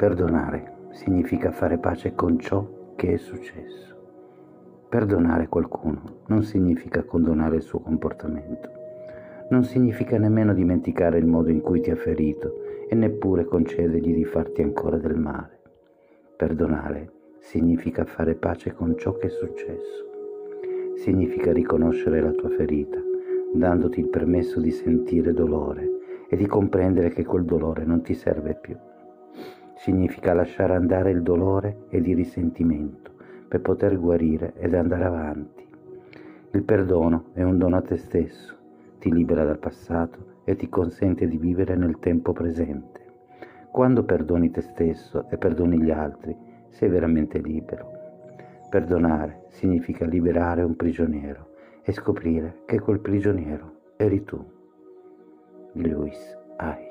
Perdonare significa fare pace con ciò che è successo. Perdonare qualcuno non significa condonare il suo comportamento. Non significa nemmeno dimenticare il modo in cui ti ha ferito e neppure concedergli di farti ancora del male. Perdonare significa fare pace con ciò che è successo. Significa riconoscere la tua ferita, dandoti il permesso di sentire dolore e di comprendere che quel dolore non ti serve più significa lasciare andare il dolore ed il risentimento per poter guarire ed andare avanti. Il perdono è un dono a te stesso, ti libera dal passato e ti consente di vivere nel tempo presente. Quando perdoni te stesso e perdoni gli altri, sei veramente libero. Perdonare significa liberare un prigioniero e scoprire che quel prigioniero eri tu. Lewis Hay